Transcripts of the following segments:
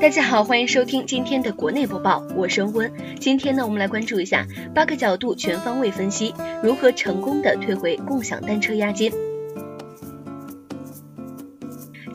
大家好，欢迎收听今天的国内播报，我是温温。今天呢，我们来关注一下八个角度全方位分析如何成功的退回共享单车押金。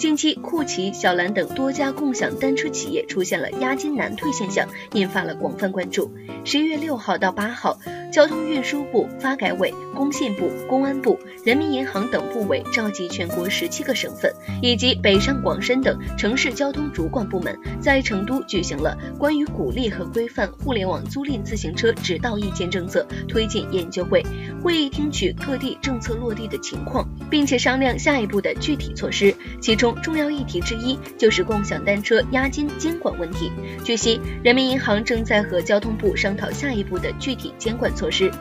近期，酷骑、小蓝等多家共享单车企业出现了押金难退现象，引发了广泛关注。十一月六号到八号。交通运输部、发改委、工信部、公安部、人民银行等部委召集全国十七个省份以及北上广深等城市交通主管部门，在成都举行了关于鼓励和规范互联网租赁自行车指导意见政策推进研究会。会议听取各地政策落地的情况，并且商量下一步的具体措施。其中重要议题之一就是共享单车押金监管问题。据悉，人民银行正在和交通部商讨下一步的具体监管措。施，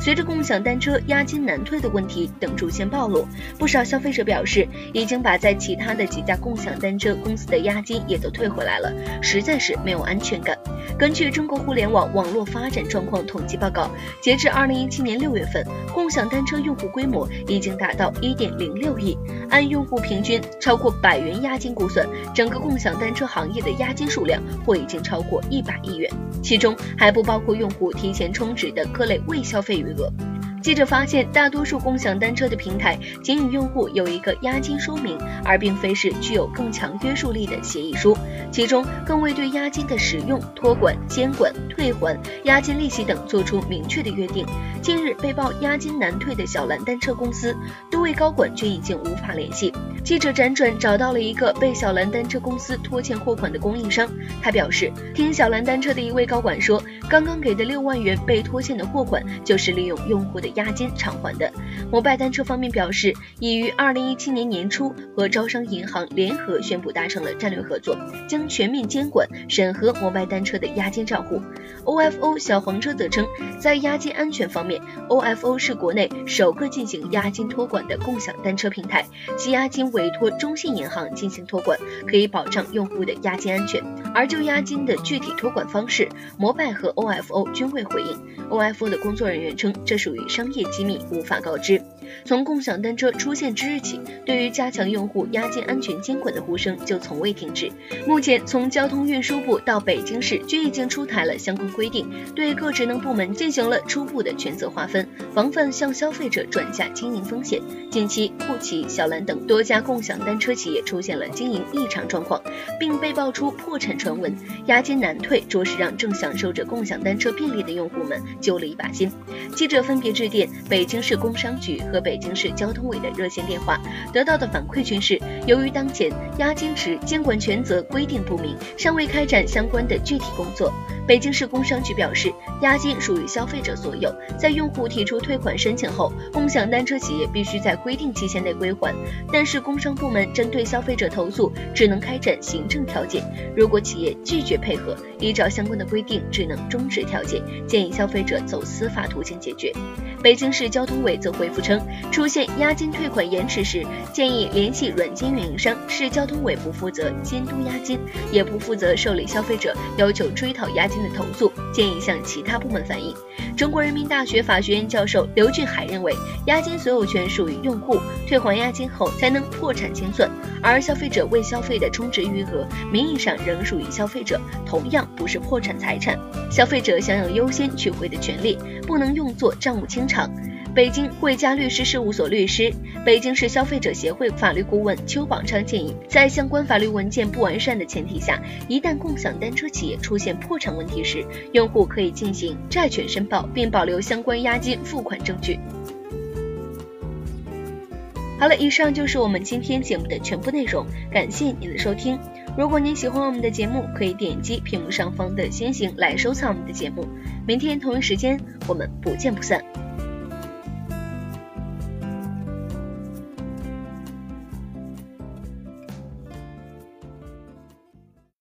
随着共享单车押金难退的问题等逐渐暴露，不少消费者表示，已经把在其他的几家共享单车公司的押金也都退回来了，实在是没有安全感。根据中国互联网网络发展状况统计报告，截至二零一七年六月份，共享单车用户规模已经达到一点零六亿，按用户平均超过百元押金估算，整个共享单车行业的押金数量或已经超过一百亿元，其中还不包括用户提前充值的各类未消费余额。记者发现，大多数共享单车的平台仅与用户有一个押金说明，而并非是具有更强约束力的协议书，其中更未对押金的使用、托管、监管、退还、押金利息等作出明确的约定。近日被曝押金难退的小蓝单车公司，多位高管均已经无法联系。记者辗转找到了一个被小蓝单车公司拖欠货款的供应商，他表示，听小蓝单车的一位高管说，刚刚给的六万元被拖欠的货款就是利用用户的。押金偿还的。摩拜单车方面表示，已于二零一七年年初和招商银行联合宣布达成了战略合作，将全面监管审核摩拜单车的押金账户。OFO 小黄车则称，在押金安全方面，OFO 是国内首个进行押金托管的共享单车平台，其押金委托中信银行进行托管，可以保障用户的押金安全。而就押金的具体托管方式，摩拜和 OFO 均未回应。OFO 的工作人员称，这属于商业机密，无法告知。从共享单车出现之日起，对于加强用户押金安全监管的呼声就从未停止。目前，从交通运输部到北京市均已经出台了相关规定，对各职能部门进行了初步的权责划分，防范向消费者转嫁经营风险。近期，酷骑、小蓝等多家共享单车企业出现了经营异常状况，并被爆出破产传闻，押金难退，着实让正享受着共享单车便利的用户们揪了一把心。记者分别致电北京市工商局。和北京市交通委的热线电话得到的反馈均是，由于当前押金池监管权责规定不明，尚未开展相关的具体工作。北京市工商局表示，押金属于消费者所有，在用户提出退款申请后，共享单车企业必须在规定期限内归还。但是工商部门针对消费者投诉，只能开展行政调解。如果企业拒绝配合，依照相关的规定，只能终止调解，建议消费者走司法途径解决。北京市交通委则回复称，出现押金退款延迟时，建议联系软件运营商。市交通委不负责监督押金，也不负责受理消费者要求追讨押金的投诉，建议向其他部门反映。中国人民大学法学院教授刘俊海认为，押金所有权属于用户，退还押金后才能破产清算，而消费者未消费的充值余额，名义上仍属于消费者，同样不是破产财产。消费者享有优先取回的权利，不能用作账务清偿偿。北京汇佳律师事务所律师、北京市消费者协会法律顾问邱宝昌建议，在相关法律文件不完善的前提下，一旦共享单车企业出现破产问题时，用户可以进行债权申报，并保留相关押金付款证据。好了，以上就是我们今天节目的全部内容，感谢您的收听。如果您喜欢我们的节目，可以点击屏幕上方的星星来收藏我们的节目。明天同一时间，我们不见不散。